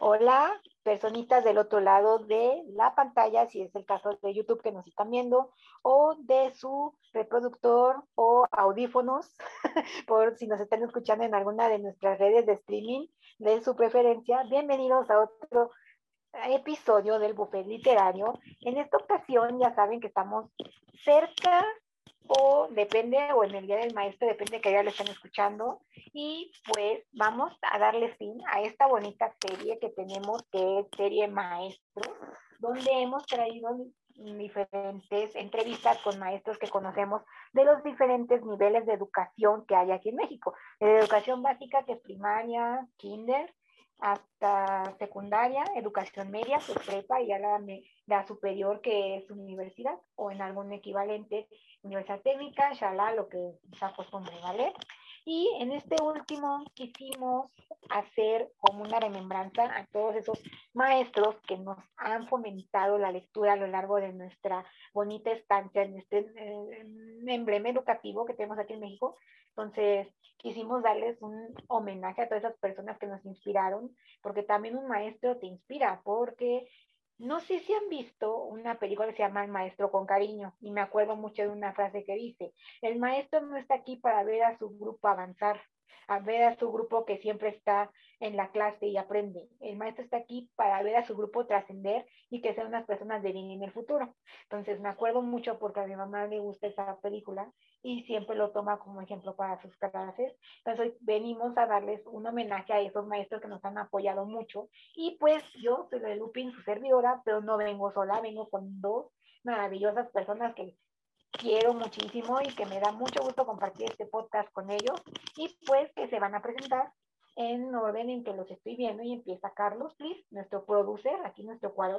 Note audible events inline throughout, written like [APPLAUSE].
Hola, personitas del otro lado de la pantalla, si es el caso de YouTube que nos están viendo, o de su reproductor o audífonos, [LAUGHS] por si nos están escuchando en alguna de nuestras redes de streaming de su preferencia. Bienvenidos a otro episodio del Buffet Literario. En esta ocasión ya saben que estamos cerca o depende, o en el Día del Maestro, depende que ya lo estén escuchando. Y pues vamos a darle fin a esta bonita serie que tenemos, que es Serie Maestro, donde hemos traído diferentes entrevistas con maestros que conocemos de los diferentes niveles de educación que hay aquí en México. De educación básica, que es primaria, kinder, hasta secundaria, educación media, es prepa, y ya la, la, superior, que es universidad, o en algún equivalente, universidad técnica, la lo que se acostumbre, ¿vale? Y en este último quisimos hacer como una remembranza a todos esos maestros que nos han fomentado la lectura a lo largo de nuestra bonita estancia en este eh, emblema educativo que tenemos aquí en México. Entonces, quisimos darles un homenaje a todas esas personas que nos inspiraron, porque también un maestro te inspira, porque no sé si han visto una película que se llama El maestro con cariño, y me acuerdo mucho de una frase que dice, el maestro no está aquí para ver a su grupo avanzar, a ver a su grupo que siempre está en la clase y aprende. El maestro está aquí para ver a su grupo trascender y que sean unas personas de bien en el futuro. Entonces me acuerdo mucho porque a mi mamá le gusta esa película y siempre lo toma como ejemplo para sus clases. Entonces venimos a darles un homenaje a esos maestros que nos han apoyado mucho. Y pues yo soy de Lupin, su servidora, pero no vengo sola, vengo con dos maravillosas personas que quiero muchísimo y que me da mucho gusto compartir este podcast con ellos y pues que se van a presentar en orden en que los estoy viendo y empieza Carlos, please, nuestro producer, aquí nuestro cuadro.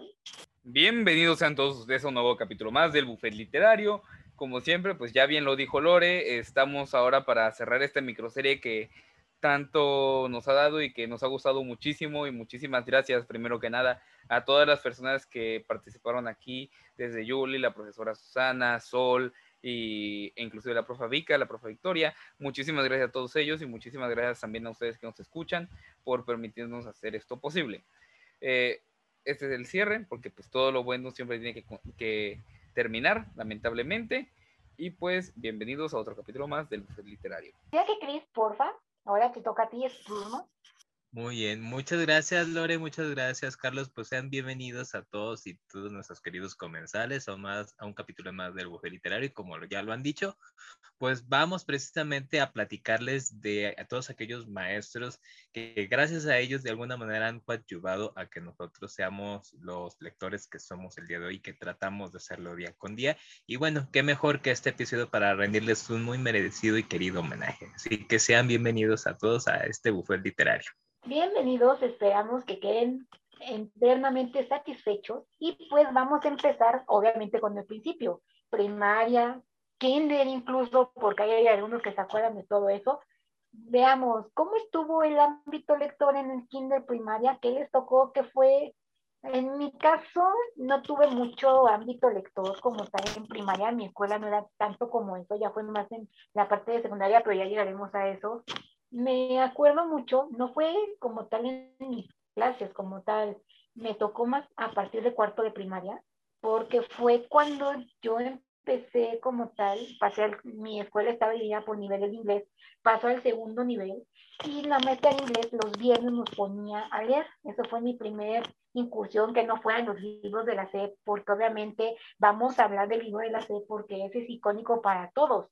Bienvenidos sean todos ustedes a un nuevo capítulo más del Buffet Literario. Como siempre, pues ya bien lo dijo Lore, estamos ahora para cerrar esta microserie que tanto nos ha dado y que nos ha gustado muchísimo y muchísimas gracias primero que nada a todas las personas que participaron aquí, desde Yuli, la profesora Susana, Sol, y, e inclusive la profa Vika, la profa Victoria. Muchísimas gracias a todos ellos y muchísimas gracias también a ustedes que nos escuchan por permitirnos hacer esto posible. Eh, este es el cierre, porque pues todo lo bueno siempre tiene que, terminar, lamentablemente. Y pues bienvenidos a otro capítulo más del Literario. Ya que Cris, porfa, ahora te toca a ti, es turno. Muy bien, muchas gracias Lore, muchas gracias Carlos, pues sean bienvenidos a todos y todos nuestros queridos comensales a, más, a un capítulo más del Bufé Literario y como ya lo han dicho, pues vamos precisamente a platicarles de a todos aquellos maestros que gracias a ellos de alguna manera han coadyuvado a que nosotros seamos los lectores que somos el día de hoy, que tratamos de hacerlo día con día. Y bueno, qué mejor que este episodio para rendirles un muy merecido y querido homenaje, así que sean bienvenidos a todos a este Bufé Literario. Bienvenidos, esperamos que queden eternamente satisfechos y pues vamos a empezar obviamente con el principio, primaria, kinder incluso, porque hay algunos que se acuerdan de todo eso. Veamos, ¿cómo estuvo el ámbito lector en el kinder primaria? ¿Qué les tocó? ¿Qué fue? En mi caso, no tuve mucho ámbito lector como tal en primaria. Mi escuela no era tanto como eso, ya fue más en la parte de secundaria, pero ya llegaremos a eso me acuerdo mucho, no fue como tal en mis clases, como tal, me tocó más a partir de cuarto de primaria, porque fue cuando yo empecé como tal, pasé mi escuela estaba dividida por niveles de inglés, pasó al segundo nivel y la maestra de inglés los viernes nos ponía a leer. Eso fue mi primer incursión, que no fueran los libros de la SEP, porque obviamente vamos a hablar del libro de la SEP porque ese es icónico para todos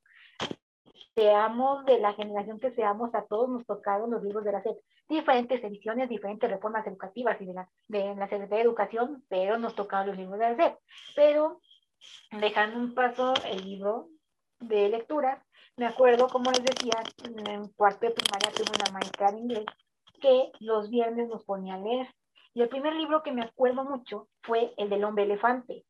seamos de la generación que seamos, a todos nos tocaron los libros de la SEP. Diferentes ediciones, diferentes reformas educativas y de la, de la Secretaría de Educación, pero nos tocaron los libros de la SEP. Pero dejando un paso el libro de lectura, me acuerdo, como les decía, en cuarto de primaria tuve una maestra de inglés que los viernes nos ponía a leer. Y el primer libro que me acuerdo mucho fue el del hombre elefante,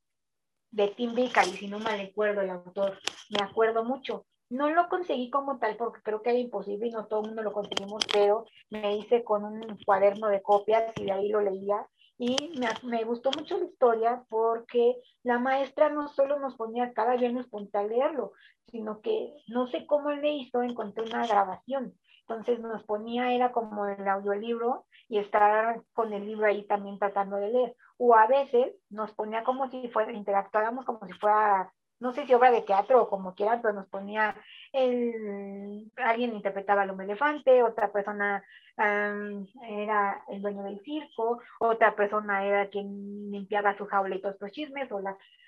de Tim y si no mal recuerdo el autor. Me acuerdo mucho. No lo conseguí como tal porque creo que era imposible y no todo el mundo lo conseguimos, pero me hice con un cuaderno de copias y de ahí lo leía. Y me, me gustó mucho la historia porque la maestra no solo nos ponía cada viernes ponía a leerlo, sino que no sé cómo le hizo, encontré una grabación Entonces nos ponía, era como el audiolibro y estar con el libro ahí también tratando de leer. O a veces nos ponía como si fuera, interactuáramos como si fuera no sé si obra de teatro o como quieran, pero nos ponía el, alguien interpretaba al hombre elefante, otra persona era el dueño del circo, otra persona era quien limpiaba su jaula y todos estos chismes, o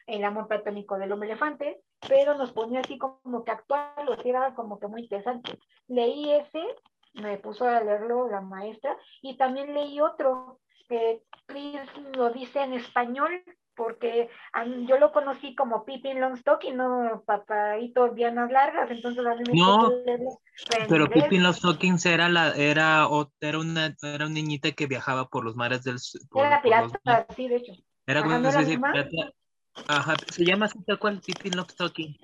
el amor platónico del hombre elefante, pero nos ponía así como que actuarlo, era como que muy interesante. Leí ese, me puso a leerlo la maestra, y también leí otro, que Chris lo dice en español, porque yo lo conocí como Pippin Longstocking, no papadito piernas largas, entonces a mí No, pero Pippin Longstocking era la era era una era una niñita que viajaba por los mares del por, Era pirata, sí, de hecho. Era como una especie de pirata. Ajá, se llama así tal cual Pippin Longstocking.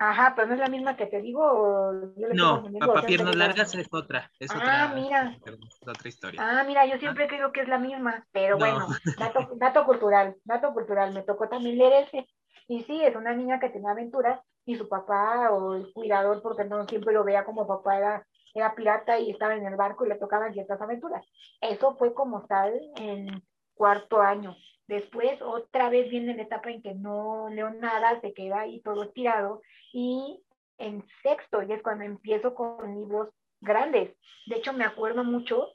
Ajá, pero no es la misma que te digo. no, papá piernas largas es otra. Es ah, mira. Es otra historia. Ah, mira, yo siempre ah. creo que es la misma, pero bueno, dato, dato, cultural, dato cultural, me tocó también leer ese. Y sí, es una niña que tenía aventuras y su papá o el cuidador, porque no siempre lo veía como papá era, era pirata y estaba en el barco y le tocaban ciertas aventuras. Eso fue como tal en cuarto año. Después otra vez viene la etapa en que no leo nada, se queda ahí todo tirado y en sexto ya es cuando empiezo con libros grandes. De hecho me acuerdo mucho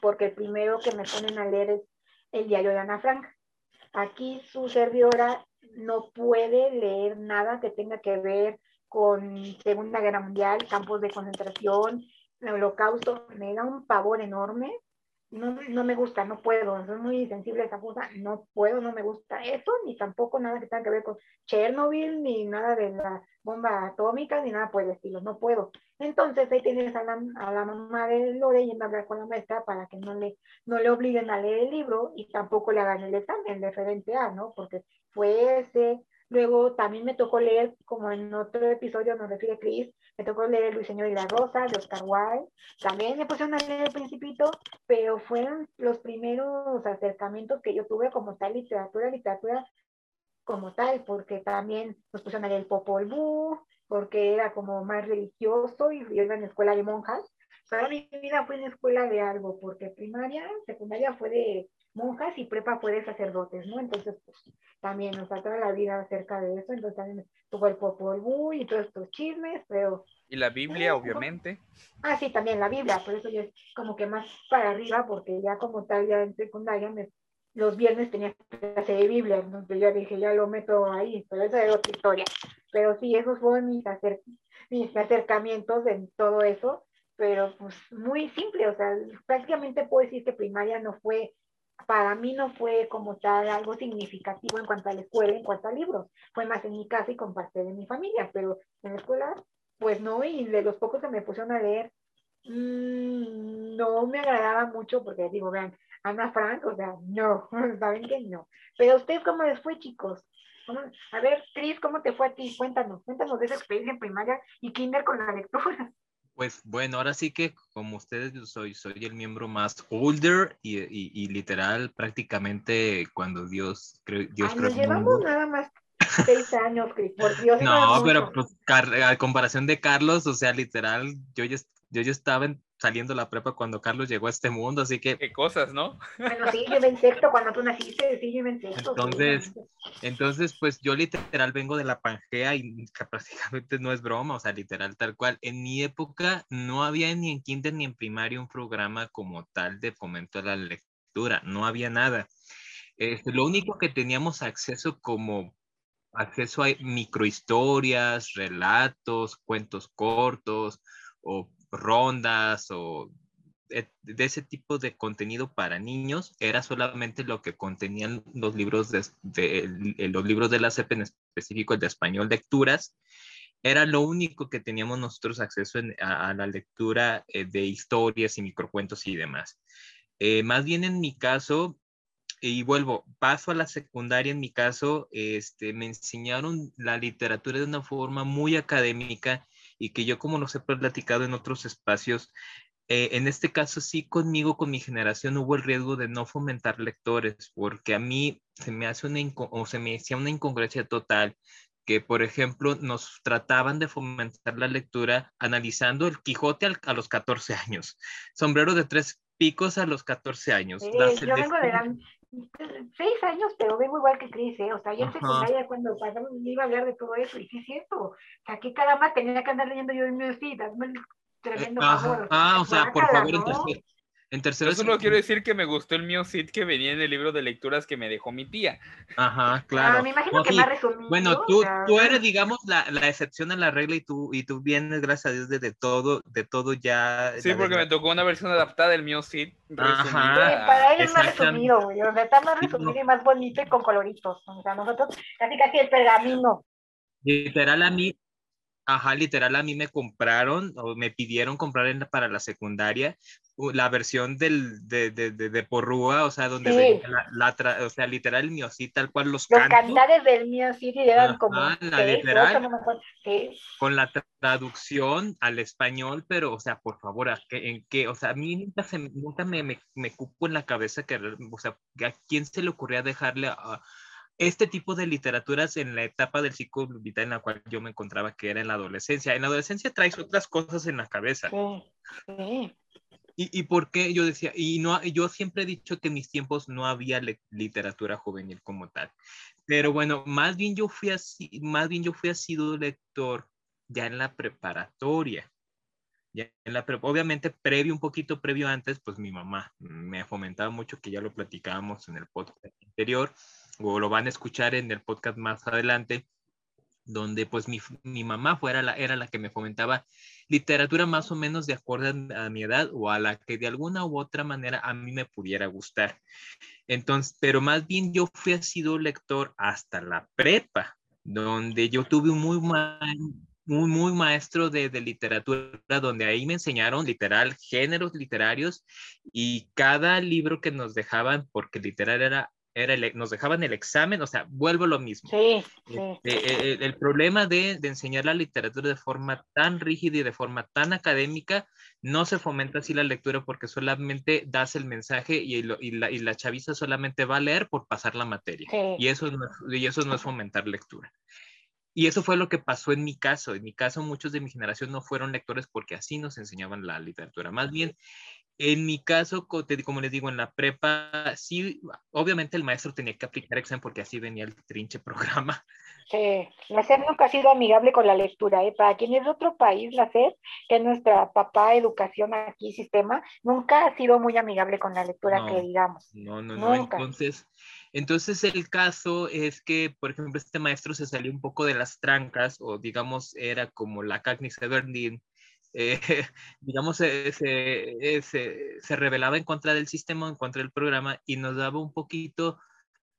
porque el primero que me ponen a leer es el diario de Ana Frank. Aquí su servidora no puede leer nada que tenga que ver con Segunda Guerra Mundial, campos de concentración, el holocausto. Me da un pavor enorme no, no me gusta, no puedo, soy muy sensible a esa cosa, no puedo, no me gusta eso, ni tampoco nada que tenga que ver con Chernobyl, ni nada de la bomba atómica, ni nada por el estilo, no puedo. Entonces ahí tienes a la, a la mamá de Lore yendo a hablar con la maestra para que no le, no le obliguen a leer el libro y tampoco le hagan el examen referente a, ¿no? Porque fue ese, Luego también me tocó leer, como en otro episodio nos refiere Chris, me tocó leer Luis Señor y la Rosa de Oscar Wilde. También me pusieron a leer El Principito, pero fueron los primeros acercamientos que yo tuve como tal literatura, literatura como tal, porque también nos pusieron a leer El Popol Vuh, porque era como más religioso y yo iba en escuela de monjas. Pero mi vida fue en escuela de algo, porque primaria, secundaria fue de monjas y prepa fue de sacerdotes, ¿no? Entonces, pues, también nos faltaba la vida acerca de eso, entonces también tuvo el Popol y todos estos chismes, pero... Y la Biblia, obviamente. Ah, sí, también la Biblia, por eso yo es como que más para arriba, porque ya como tal, ya en secundaria, los viernes tenía clase de Biblia, entonces ya dije, ya lo meto ahí, pero esa es otra historia. Pero sí, esos fueron mis, mis acercamientos en todo eso, pero pues muy simple, o sea, prácticamente puedo decir que primaria no fue para mí no fue como tal algo significativo en cuanto a la escuela, en cuanto a libros. Fue más en mi casa y con parte de mi familia, pero en la escuela, pues no, y de los pocos que me pusieron a leer, mmm, no me agradaba mucho porque digo, vean, Ana Frank, o sea, no, [LAUGHS] saben que no. Pero ustedes, ¿cómo les fue, chicos? A ver, Cris, ¿cómo te fue a ti? Cuéntanos, cuéntanos de esa experiencia en primaria y kinder con la lectura. Pues bueno, ahora sí que como ustedes yo soy, soy el miembro más older y, y, literal prácticamente cuando Dios, Dios Ay, nos llevamos nada más seis años, por Dios. [LAUGHS] No, pero pues a comparación de Carlos, o sea, literal, yo ya, yo ya estaba en, saliendo la prepa cuando Carlos llegó a este mundo, así que... Qué cosas, ¿no? Bueno, sí, yo me sexto cuando tú naciste, sí, yo me sexto. Entonces, entonces, pues yo literal vengo de la Pangea y [LAUGHS] prácticamente no es broma, o sea, literal tal cual. En mi época no había ni en kinder ni en primaria un programa como tal de fomento a la lectura, no había nada. Este, lo único que teníamos acceso como acceso a microhistorias, relatos, cuentos cortos o rondas o de ese tipo de contenido para niños era solamente lo que contenían los libros de, los libros de la CEP en específico el de español lecturas. Era lo único que teníamos nosotros acceso a, la lectura eh, de historias y microcuentos y demás. Eh, más bien en mi caso y vuelvo, paso a la secundaria en mi caso, este, me enseñaron la literatura de una forma muy académica y que yo como los he platicado en otros espacios, eh, en este caso sí conmigo, con mi generación, hubo el riesgo de no fomentar lectores, porque a mí se me hace una, o se me hacía una incongruencia total que, por ejemplo, nos trataban de fomentar la lectura analizando el Quijote a los 14 años, sombrero de tres picos a los 14 años. Sí, yo vengo de la, seis años, pero vengo igual que Cris, ¿eh? O sea, ya en secundaria cuando pasamos iba a hablar de todo eso, y sí es cierto. O sea, que cada más tenía que andar leyendo yo en mi vida, tremendo favor. Ah, o sea, por favor, entonces, en tercero. Yo solo quiero decir que me gustó el mío Cid que venía en el libro de lecturas que me dejó mi tía. Ajá, ah, claro. me imagino que más resumido. Bueno, tú, tú eres, digamos, la, la, excepción a la regla y tú, y tú vienes, gracias a Dios, de, de todo, de todo ya. Sí, porque me tocó una versión adaptada del mío Cid. Ajá. para él es más resumido, güey. O sea, está más resumido y más bonito y con coloritos. O sea, nosotros casi casi el pergamino. Literal, a mí, Ajá, literal, a mí me compraron o me pidieron comprar para la secundaria la versión del, de, de, de, Porrúa, o sea, donde sí. la, la o sea, literal el sí, tal cual los Los cantares del sí eran como... La literal, con la traducción al español, pero, o sea, por favor, ¿en qué? O sea, a mí nunca, se, nunca me, me, me, cupo en la cabeza que, o sea, ¿a quién se le ocurría dejarle a este tipo de literaturas en la etapa del ciclo vital en la cual yo me encontraba, que era en la adolescencia. En la adolescencia traes otras cosas en la cabeza. Sí, ¿Y, ¿Y, por qué yo decía? Y no, yo siempre he dicho que en mis tiempos no había literatura juvenil como tal. Pero bueno, más bien yo fui así, más bien yo fui sido lector ya en la preparatoria. Ya en la obviamente previo, un poquito previo antes, pues mi mamá me fomentaba mucho, que ya lo platicábamos en el podcast anterior, o lo van a escuchar en el podcast más adelante, donde pues mi, mi mamá fuera la, era la que me fomentaba literatura más o menos de acuerdo a mi edad o a la que de alguna u otra manera a mí me pudiera gustar. Entonces, pero más bien yo fui sido lector hasta la prepa, donde yo tuve un muy muy, muy maestro de, de, literatura, donde ahí me enseñaron literal géneros literarios y cada libro que nos dejaban, porque literal era era nos dejaban el examen, o sea, vuelvo lo mismo. Sí, este, el, problema de, de, enseñar la literatura de forma tan rígida y de forma tan académica, no se fomenta así la lectura porque solamente das el mensaje y, y, la, y la, chaviza solamente va a leer por pasar la materia. Y, eso no, y eso no es fomentar lectura. Y eso fue lo que pasó en mi caso. En mi caso, muchos de mi generación no fueron lectores porque así nos enseñaban la literatura. Más bien, en mi caso, como les digo, en la prepa, sí, obviamente el maestro tenía que aplicar examen porque así venía el trinche programa. Sí, la SEP nunca ha sido amigable con la lectura. ¿eh? Para quien es de otro país, la SEP, que es nuestra papá educación aquí, sistema, nunca ha sido muy amigable con la lectura, que digamos. No, no, no. Entonces, entonces el caso es que, por ejemplo, este maestro se salió un poco de las trancas, o digamos, era como la Cagnis Everdeen eh, [LAUGHS] digamos, se, se, se, revelaba en contra del sistema, en contra del programa y nos daba un poquito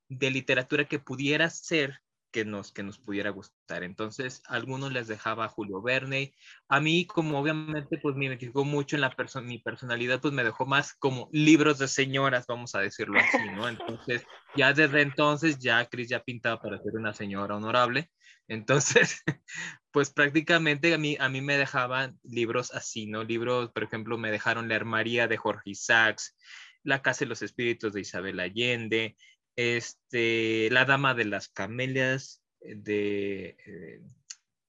de literatura que pudiera ser que nos, que nos pudiera gustar. Entonces, a algunos les dejaba Julio Verne. A mí, como obviamente, pues me identificó mucho en la mi personalidad, pues me dejó más como libros de señoras, vamos a decirlo así, ¿no? Entonces, ya desde entonces, ya Cris ya pintaba para ser una señora honorable. Entonces, [LAUGHS] pues prácticamente a mí, a mí me dejaban libros así, ¿no? Libros, por ejemplo, me dejaron leer María de Jorge Isaacs, La Casa de los Espíritus de Isabel Allende, este, La Dama de las Camelias de, eh,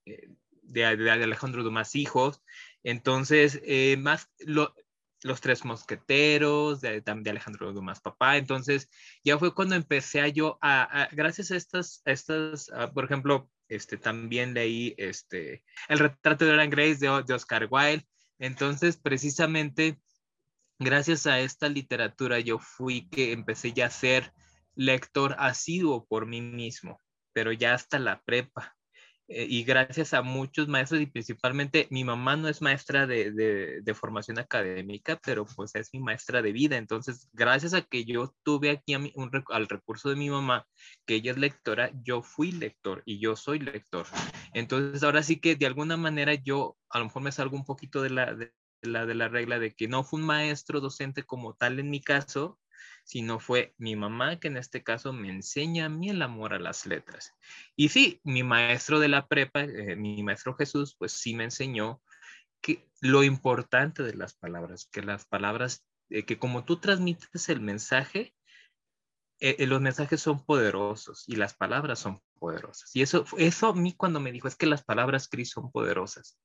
eh, de, Alejandro Dumas Hijos. Entonces, eh, más Los Tres Mosqueteros de, de, Alejandro Dumas Papá. Entonces, ya fue cuando empecé a yo, a, gracias a estas, estas por ejemplo, este, también leí este, El retrato de Dorian Grace de, de Oscar Wilde. Entonces, precisamente, gracias a esta literatura, yo fui que empecé ya a ser lector asiduo por mí mismo, pero ya hasta la prepa. Eh, y gracias a muchos maestros y principalmente mi mamá no es maestra de, de, formación académica, pero pues es mi maestra de vida. Entonces, gracias a que yo tuve aquí un, al recurso de mi mamá, que ella es lectora, yo fui lector y yo soy lector. Entonces, ahora sí que de alguna manera yo a lo mejor me salgo un poquito de la, de la, de la regla de que no fue un maestro docente como tal en mi caso, sino fue mi mamá que en este caso me enseña a mí el amor a las letras. Y sí, mi maestro de la prepa, eh, mi maestro Jesús, pues sí me enseñó que lo importante de las palabras, que las palabras, eh, que como tú transmites el mensaje, eh, eh, los mensajes son poderosos y las palabras son poderosas. Y eso, eso a mí cuando me dijo, es que las palabras, Cris, son poderosas.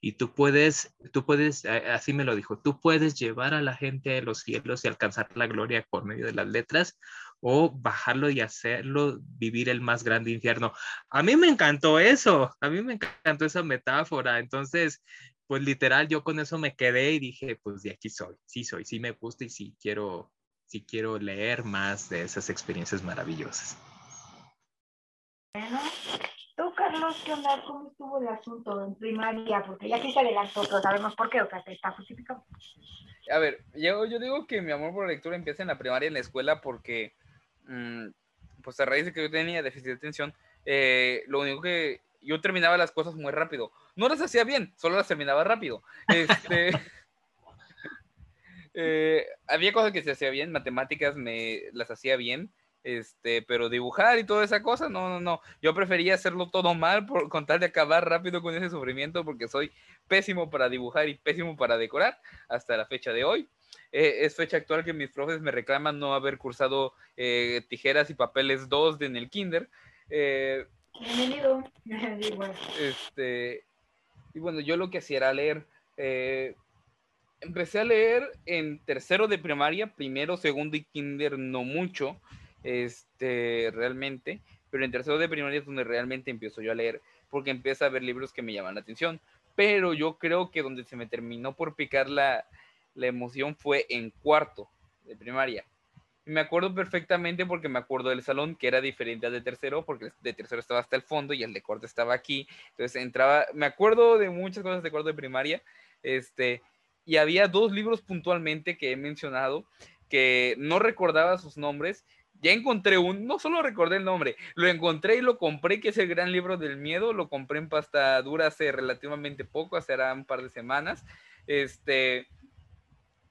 Y tú puedes, tú puedes, así me lo dijo, tú puedes llevar a la gente a los cielos y alcanzar la gloria por medio de las letras o bajarlo y hacerlo vivir el más grande infierno. A mí me encantó eso, a mí me encantó esa metáfora. Entonces, pues literal, yo con eso me quedé y dije, pues de aquí soy, sí soy, sí me gusta y sí quiero si quiero leer más de esas experiencias maravillosas. Bueno, tú, Carlos, ¿qué onda? ¿Cómo estuvo el asunto en primaria? Porque ya sí se adelantó, pero sabemos por qué, o sea, te está justificado. A ver, yo, yo digo que mi amor por la lectura empieza en la primaria, en la escuela, porque, mm, pues a raíz de que yo tenía déficit de atención, eh, lo único que yo terminaba las cosas muy rápido. No las hacía bien, solo las terminaba rápido. [LAUGHS] Este. Eh, había cosas que se hacía bien, matemáticas me las hacía bien, este, pero dibujar y toda esa cosa, no, no, no. Yo prefería hacerlo todo mal por con tal de acabar rápido con ese sufrimiento porque soy pésimo para dibujar y pésimo para decorar hasta la fecha de hoy. Eh, es fecha actual que mis profes me reclaman no haber cursado eh, tijeras y papeles 2 en el kinder. Bienvenido. [LAUGHS] este, y bueno, yo lo que hacía era leer empecé a leer en tercero de primaria, primero, segundo y kinder no mucho, este, realmente, pero en tercero de primaria es donde realmente empiezo yo a leer, porque empiezo a ver libros que me llaman la atención. Pero yo creo que donde se me terminó por picar la, la emoción fue en cuarto de primaria. Me acuerdo perfectamente porque me acuerdo del salón que era diferente al de tercero, porque el de tercero estaba hasta el fondo y el de cuarto estaba aquí. Entonces entraba, me acuerdo de muchas cosas de cuarto de primaria, este, y había dos libros puntualmente que he mencionado que no recordaba sus nombres. Ya encontré un, no solo recordé el nombre, lo encontré y lo compré, que es el gran libro del miedo. Lo compré en pasta dura hace relativamente poco, hace un par de semanas. Este,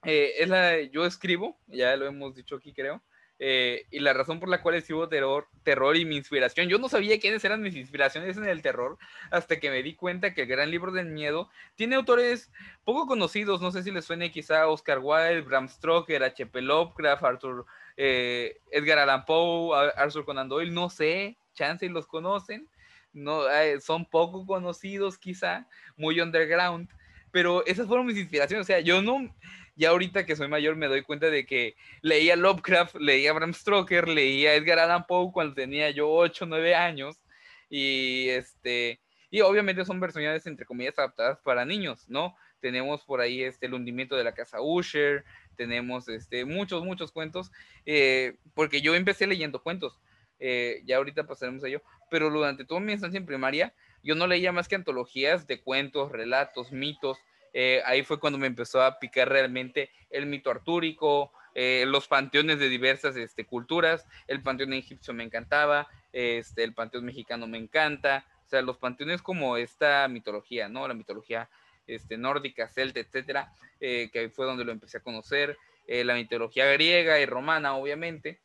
eh, es la, yo escribo, ya lo hemos dicho aquí, creo. Eh, y la razón por la cual escribo terror, terror y mi inspiración. Yo no sabía quiénes eran mis inspiraciones en el terror hasta que me di cuenta que el gran libro del miedo tiene autores poco conocidos. No sé si les suene quizá Oscar Wilde, Bram Stoker, H.P. Lovecraft, Arthur, eh, Edgar Allan Poe, Arthur Conan Doyle. No sé, chance los conocen. No, eh, son poco conocidos quizá, muy underground. Pero esas fueron mis inspiraciones. O sea, yo no ya ahorita que soy mayor me doy cuenta de que leía Lovecraft, leía Bram Stoker, leía Edgar Allan Poe cuando tenía yo 8, 9 años y este y obviamente son versiones entre comillas adaptadas para niños, ¿no? Tenemos por ahí este el hundimiento de la casa Usher, tenemos este muchos muchos cuentos eh, porque yo empecé leyendo cuentos. Eh, ya ahorita pasaremos a ello, pero durante toda mi estancia en primaria yo no leía más que antologías de cuentos, relatos, mitos, eh, ahí fue cuando me empezó a picar realmente el mito artúrico, eh, los panteones de diversas este, culturas. El panteón egipcio me encantaba, este, el panteón mexicano me encanta. O sea, los panteones como esta mitología, ¿no? La mitología este, nórdica, celta, etcétera, eh, que ahí fue donde lo empecé a conocer. la mitología griega y romana, obviamente.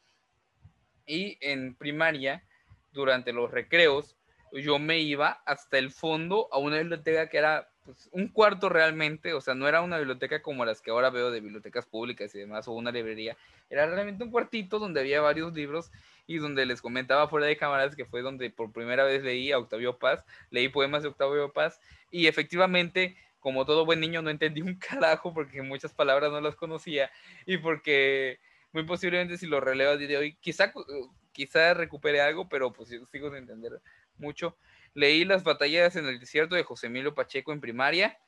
Y en primaria, durante los recreos, yo me iba hasta el fondo a una biblioteca que era pues, un cuarto realmente, o sea, no era una biblioteca como las que ahora veo de bibliotecas públicas y demás, o una librería, era realmente un cuartito donde había varios libros y donde les comentaba fuera de cámaras que fue donde por primera vez leí a Octavio Paz, leí poemas de Octavio Paz y efectivamente, como todo buen niño, no entendí un carajo porque muchas palabras no las conocía y porque muy posiblemente si lo releo a día de hoy, quizá, quizá recupere algo, pero pues sigo sin entender mucho. Leí las batallas en el desierto de José Emilio Pacheco en primaria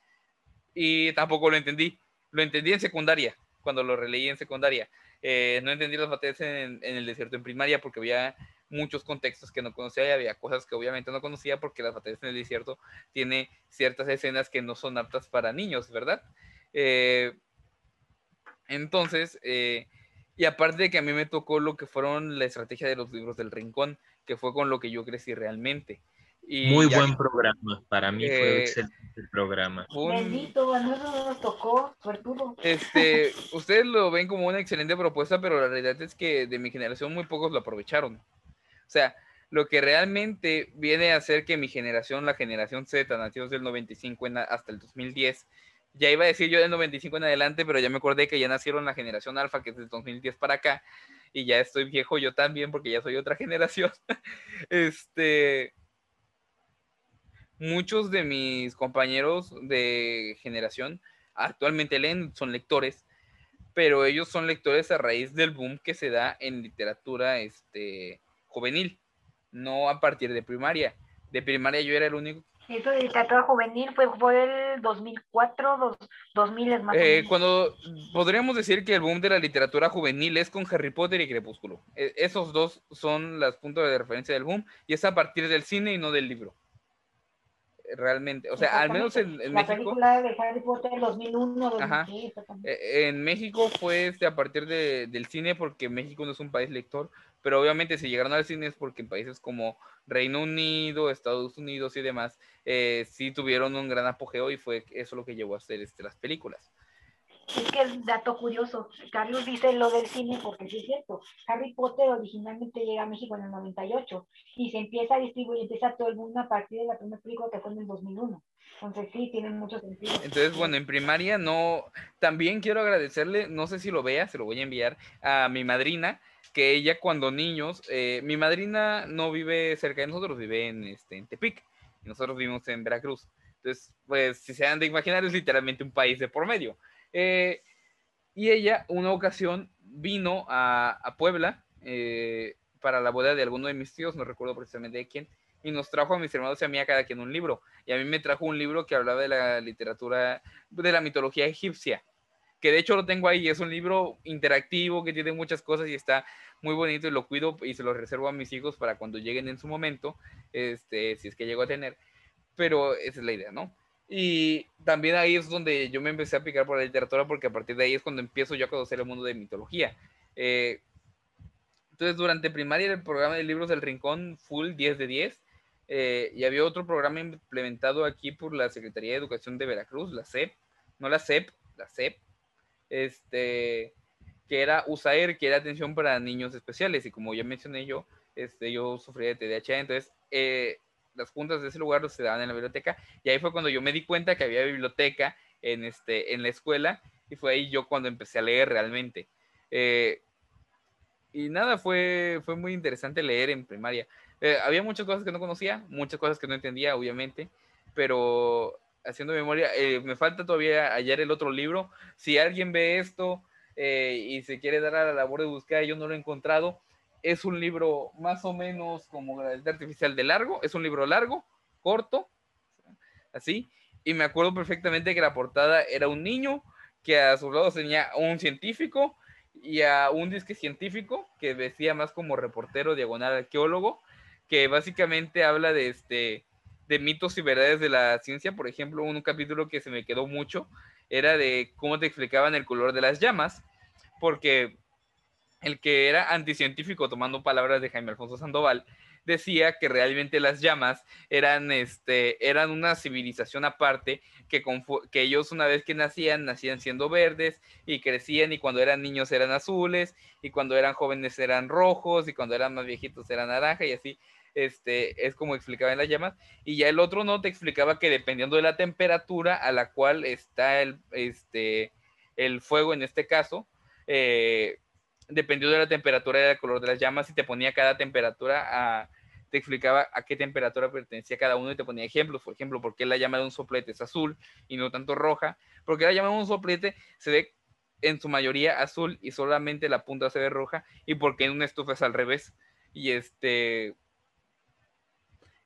y tampoco lo entendí. Lo entendí en secundaria, cuando lo releí en secundaria. Eh, no entendí las batallas en, el desierto en primaria porque había muchos contextos que no conocía y había cosas que obviamente no conocía porque las batallas en el desierto tiene ciertas escenas que no son aptas para niños, ¿verdad? Eh, entonces, eh, y aparte de que a mí me tocó lo que fueron la estrategia de los libros del rincón, que fue con lo que yo crecí realmente. Muy buen programa, para mí fue excelente el programa. Bendito, a nosotros nos tocó, suertudo. Este, [LAUGHS] ustedes lo ven como una excelente propuesta, pero la realidad es que de mi generación muy pocos lo aprovecharon. O sea, lo que realmente viene a hacer que mi generación, la generación Z, nacidos del 95 hasta el 2010, Ya iba a decir yo del 95 en adelante, pero ya me acordé que ya nacieron la generación alfa, que es del 2010 para acá, y ya estoy viejo yo también, porque ya soy otra [LAUGHS] generación. este. Muchos de mis compañeros de generación actualmente leen, son lectores, pero ellos son lectores a raíz del boom que se da en literatura este, juvenil, no a partir de primaria. De primaria yo era el único eso de literatura juvenil fue por el 2004, 2000 es más eh, Cuando podríamos decir que el boom de la literatura juvenil es con Harry Potter y Crepúsculo. E, esos dos son los puntos de referencia del boom y es a partir del cine y no del libro. Realmente, o sea, al menos en, la México. película de Harry Potter 2001, 2006, e, En México fue este, a partir de, del cine porque México no es un país lector, pero obviamente si llegaron al cine es porque en países como Reino Unido, Estados Unidos y demás, eh, sí tuvieron un gran apogeo y fue eso lo que llevó a hacer este, las películas. Es que es dato curioso. Carlos dice lo del cine porque sí es cierto. Harry Potter originalmente llega a México en el 98 y se empieza a distribuir, empieza todo el mundo a partir de la primera película que fue en el 2001. Entonces sí, tienen mucho sentido. Entonces, bueno, en primaria no... También quiero agradecerle, no sé si lo vea, se lo voy a enviar a mi madrina, que ella cuando niños, eh, mi madrina no vive cerca de nosotros, vive en, este, en Tepic, y nosotros vivimos en Veracruz. Entonces, pues, si se han de imaginar, es literalmente un país de por medio. Eh, y ella, una ocasión, vino a, Puebla eh, para la boda de alguno de mis tíos, no recuerdo precisamente de quién, y nos trajo a mis hermanos y a mí a cada quien un libro. Y a mí me trajo un libro que hablaba de la literatura, de la mitología egipcia que de hecho lo tengo ahí, es un libro interactivo que tiene muchas cosas y está muy bonito y lo cuido y se lo reservo a mis hijos para cuando lleguen en su momento, este, si es que llego a tener, pero esa es la idea, ¿no? Y también ahí es donde yo me empecé a picar por la literatura porque a partir de ahí es cuando empiezo yo a conocer el mundo de mitología. Eh, entonces, durante primaria el programa de libros del Rincón, full 10 de 10, eh, y había otro programa implementado aquí por la Secretaría de Educación de Veracruz, la SEP, no la SEP, la SEP, este, que era USAER, que era atención para niños especiales. Y como ya mencioné yo, este, yo sufrí de TDAH, entonces eh, las juntas de ese lugar se daban en la biblioteca. Y ahí fue cuando yo me di cuenta que había biblioteca en, este, en la escuela. Y fue ahí yo cuando empecé a leer realmente. Eh, y nada, fue, fue muy interesante leer en primaria. Eh, había muchas cosas que no conocía, muchas cosas que no entendía, obviamente, pero haciendo memoria, eh, me falta todavía hallar el otro libro. Si alguien ve esto y se quiere dar a la labor de buscar, yo no lo he encontrado. Es un libro más o menos como el artificial de largo, es un libro largo, corto, así. Y me acuerdo perfectamente que la portada era un niño que a su lado tenía un científico y a un disque científico que vestía más como reportero diagonal arqueólogo, que básicamente habla de este de mitos y verdades de la ciencia. Por ejemplo, un capítulo que se me quedó mucho era de cómo te explicaban el color de las llamas, porque el que era anticientífico, tomando palabras de Jaime Alfonso Sandoval, decía que realmente las llamas eran, este, eran una civilización aparte, que, que ellos una vez que nacían, nacían siendo verdes y crecían y cuando eran niños eran azules y cuando eran jóvenes eran rojos y cuando eran más viejitos eran naranja y así este, es como explicaba en las llamas, y ya el otro no te explicaba que dependiendo de la temperatura a la cual está el, este, el fuego en este caso, eh, dependiendo de la temperatura y del color de las llamas, y te ponía cada temperatura a, te explicaba a qué temperatura pertenecía cada uno y te ponía ejemplos, por ejemplo, por qué la llama de un soplete es azul y no tanto roja, porque la llama de un soplete se ve en su mayoría azul y solamente la punta se ve roja, y porque en una estufa es al revés. Y este,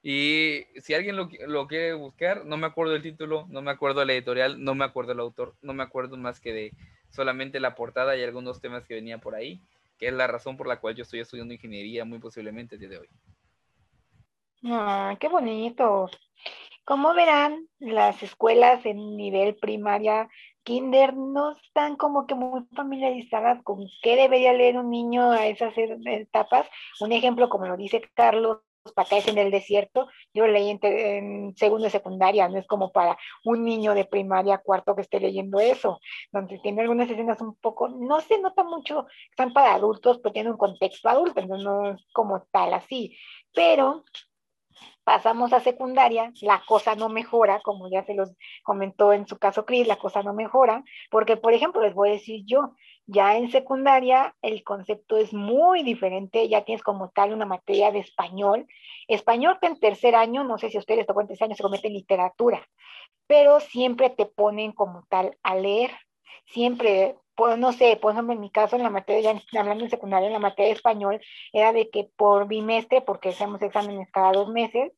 y si alguien lo, lo, quiere buscar, no me acuerdo el título, no me acuerdo la editorial, no me acuerdo el autor, no me acuerdo más que de solamente la portada y algunos temas que venían por ahí, que es la razón por la cual yo estoy estudiando ingeniería muy posiblemente el día de hoy. Ah, qué bonito. Como verán, las escuelas en nivel primaria, kinder, no están como que muy familiarizadas con qué debería leer un niño a esas etapas. Un ejemplo, como lo dice Carlos, para es en el desierto, yo leí en, en segundo de secundaria, no es como para un niño de primaria cuarto que esté leyendo eso, donde tiene algunas escenas un poco, no se nota mucho, están para adultos, pero tiene un contexto adulto, entonces no es como tal así, pero Pasamos a secundaria, la cosa no mejora, como ya se los comentó en su caso Cris, la cosa no mejora, porque por ejemplo, les voy a decir yo, ya en secundaria el concepto es muy diferente, ya tienes como tal una materia de español. Español que en tercer año, no sé si a ustedes tocó en tercer año, se comete en literatura, pero siempre te ponen como tal a leer. Siempre pues, no sé, por ejemplo, en mi caso, en la materia, ya hablando en secundaria, en la materia de español, era de que por bimestre, porque hacemos exámenes cada dos meses,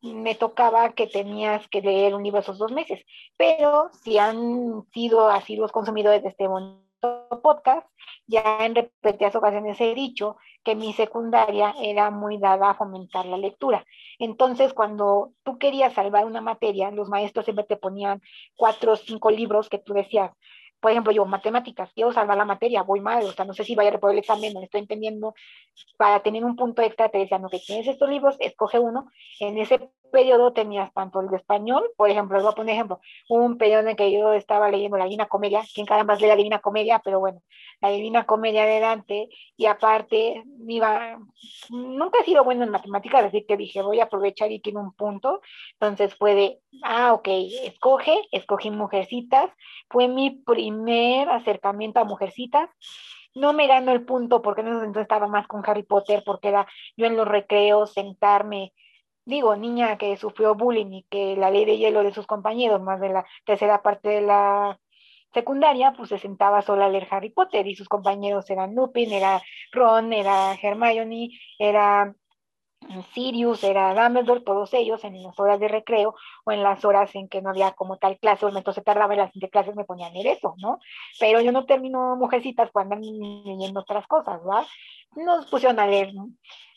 me tocaba que tenías que leer un libro esos dos meses. Pero si han sido así los consumidores de este podcast, ya en repetidas ocasiones he dicho que mi secundaria era muy dada a fomentar la lectura. Entonces, cuando tú querías salvar una materia, los maestros siempre te ponían cuatro o cinco libros que tú decías, por ejemplo, yo, matemáticas, quiero salvar la materia, voy mal, o sea, no sé si vaya a reprobar el examen, no estoy entendiendo. Para tener un punto extra, te decían, que tienes estos libros, escoge uno. En ese periodo tenías tanto el de español, por ejemplo, les voy a poner ejemplo, un periodo en que yo estaba leyendo la Divina Comedia, ¿quién caramba lee la Divina Comedia? Pero bueno, la Divina Comedia de Dante, y aparte, iba, nunca he sido bueno en matemáticas, así que dije, voy a aprovechar y quiero un punto, entonces fue de, ah, ok, escoge, escogí Mujercitas, fue mi primer acercamiento a Mujercitas, no me ganó el punto porque en entonces estaba más con Harry Potter, porque era yo en los recreos sentarme, digo, niña que sufrió bullying y que la ley de hielo de sus compañeros, más de la tercera parte de la secundaria, pues se sentaba sola a leer Harry Potter y sus compañeros eran Lupin, era Ron, era Hermione, era Sirius, era Dumbledore, todos ellos en las horas de recreo o en las horas en que no había como tal clase o entonces tardaba en las clases me ponían a leer eso, ¿no? Pero yo no termino mujercitas cuando andan leyendo otras cosas, ¿verdad? Nos pusieron a leer, ¿no?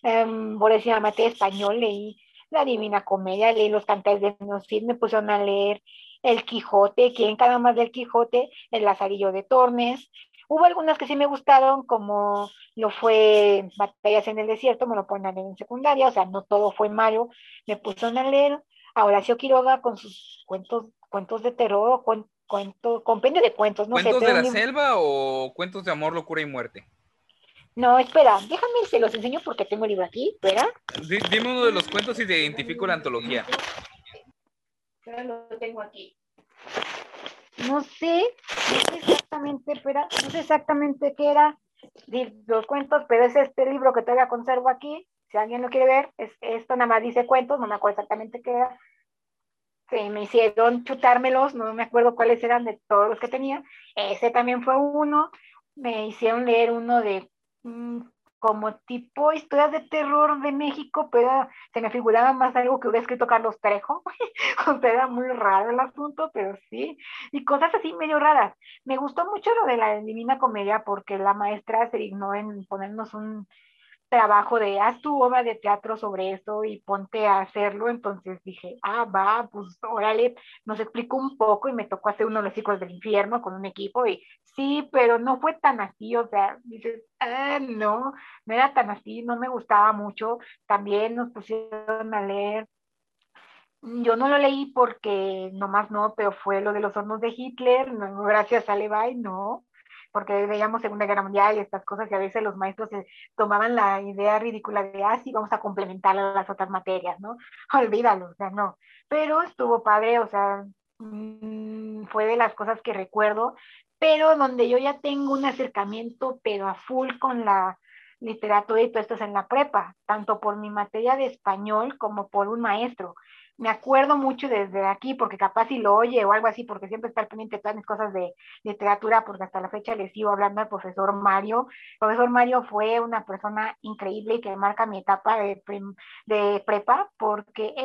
Um, por decir, español, leí la Divina Comedia, leí los cantares de Cid, me pusieron a leer El Quijote, ¿quién cada más del Quijote? El Lazarillo de Tormes. Hubo algunas que sí me gustaron, como lo fue Batallas en el Desierto, me lo ponen a leer en secundaria, o sea, no todo fue malo, me pusieron a leer a Horacio Quiroga con sus cuentos, cuentos de terror, cuento, compendio de cuentos, no ¿Cuentos de la selva o cuentos de amor, locura y muerte? No, espera, déjame se los enseño porque tengo el libro aquí, espera. dime uno de los cuentos y te identifico la antología. Espera, lo tengo aquí. No sé, exactamente, espera, no sé exactamente qué era los cuentos, pero es este libro que todavía conservo aquí. Si alguien lo quiere ver, es, esto nada más dice cuentos, no me acuerdo exactamente qué era. Sí, me hicieron chutármelos, no me acuerdo cuáles eran de todos los que tenía. Ese también fue uno. Me hicieron leer uno de Mm, como tipo historias de terror de México, pero se me figuraba más algo que hubiera escrito Carlos Trejo. [LAUGHS] o sea, era muy raro el asunto, pero sí. Y cosas así medio raras. Me gustó mucho lo de la Divina Comedia porque la maestra se dignó en ponernos un trabajo de haz tu obra de teatro sobre eso y ponte a hacerlo. Entonces dije, ah, va, pues órale, nos explicó un poco y me tocó hacer uno de los ciclos del infierno con un equipo y sí, pero no fue tan así, o sea, dices, ah, no, no era tan así, no me gustaba mucho. También nos pusieron a leer yo no lo leí porque nomás no, pero fue lo de los hornos de Hitler, no, gracias a Levi, no porque veíamos Segunda Guerra Mundial y estas cosas y a veces los maestros tomaban la idea ridícula de, ah, sí, vamos a complementar las otras materias, ¿no? [LAUGHS] Olvídalo, o sea, no. Pero estuvo padre, o sea, mm, fue de las cosas que recuerdo, pero donde yo ya tengo un acercamiento, pero a full con la literatura y todo esto es en la prepa, tanto por mi materia de español como por un maestro me acuerdo mucho desde aquí, porque capaz si lo oye o algo así, porque siempre está pendiente de todas mis cosas de, literatura, porque hasta la fecha le sigo hablando al profesor Mario. El profesor Mario fue una persona increíble y que marca mi etapa de, de prepa, porque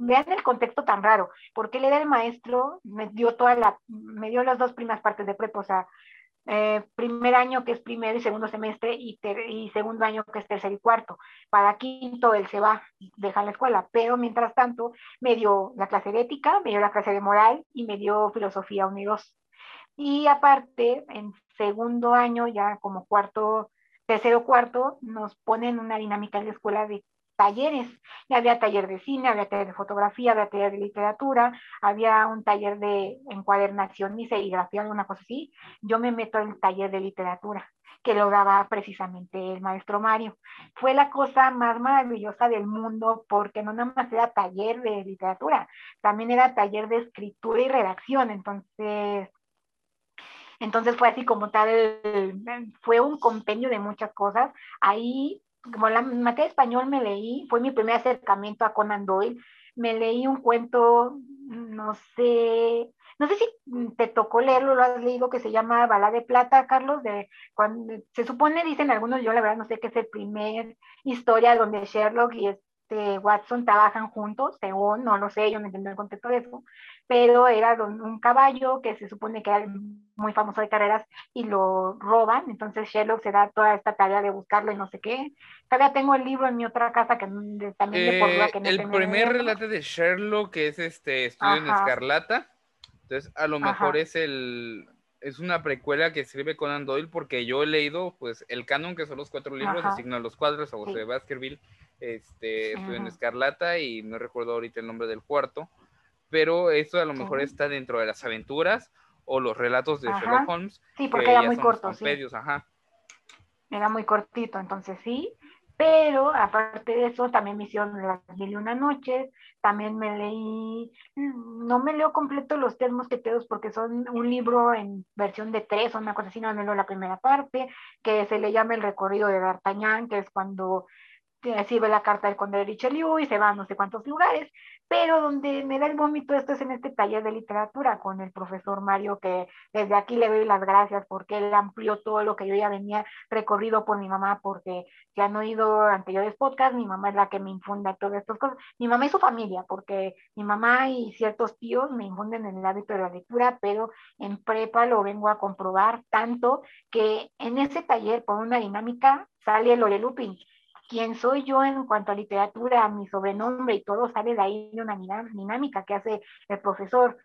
vean el contexto tan raro, porque él era el maestro, me dio toda la, me dio las dos primeras partes de prepa, o sea, eh, primer año que es primer y segundo semestre y, y, segundo año que es tercer y cuarto. Para quinto él se va, deja la escuela, pero mientras tanto me dio la clase de ética, me dio la clase de moral y me dio filosofía unidos. Y aparte, en segundo año, ya como cuarto, tercero cuarto, nos ponen una dinámica en la escuela de talleres. había taller de cine, había taller de fotografía, había taller de literatura, había un taller de encuadernación y serigrafía, alguna cosa así. Yo me meto en el taller de literatura. que lo daba precisamente el maestro Mario. Fue la cosa más maravillosa del mundo porque no nada más era taller de literatura, también era taller de escritura y redacción, entonces entonces fue así como tal, fue un compendio de muchas cosas. Ahí, como la materia de español me leí, fue mi primer acercamiento a Conan Doyle. Me leí un cuento, no sé, no sé si te tocó leerlo, lo has leído, que se llama Bala de Plata, Carlos, de cuando se supone, dicen algunos, yo la verdad no sé qué es el primer historia donde Sherlock y este Watson trabajan juntos, según, no lo sé, yo no entiendo el contexto de eso, pero era un caballo que se supone que era muy famoso de carreras y lo roban, entonces Sherlock se da toda esta tarea de buscarlo y no sé qué. Todavía tengo el libro en mi otra casa que también de por eh, que no El primer relato de Sherlock que es este Estudio en Escarlata, entonces a lo mejor es el es una precuela que escribe Conan Doyle porque yo he leído pues el canon que son los cuatro libros de Signo de los Cuadros o José Baskerville este Estudio en Escarlata y no recuerdo ahorita el nombre del cuarto pero eso a lo mejor está dentro de las aventuras o los relatos de Sherlock Holmes. Sí, porque era muy corto, sí. Era muy cortito, entonces sí. Pero aparte de eso, también me hicieron las mil y una noches, también me leí, mm, no me leo completo los tres mosqueteros porque son un libro en versión de tres, o una cosa así, no me leo la primera parte, que se le llama el recorrido de D'Artagnan, que es cuando recibe la carta del conde de Richelieu y se va a no sé cuántos lugares, pero donde me da el vómito esto es en este taller de literatura con el profesor Mario, que desde aquí le doy las gracias porque él amplió todo lo que yo ya venía recorrido por mi mamá, porque si han oído anteriores podcasts, mi mamá es la que me infunda todas estas cosas, mi mamá y su familia, porque mi mamá y ciertos tíos me infunden en el hábito de la lectura, pero en prepa lo vengo a comprobar tanto que en ese taller, por una dinámica, sale Lore Lupin quién soy yo en cuanto a literatura, mi sobrenombre y todo sale de ahí de una dinámica que hace el profesor.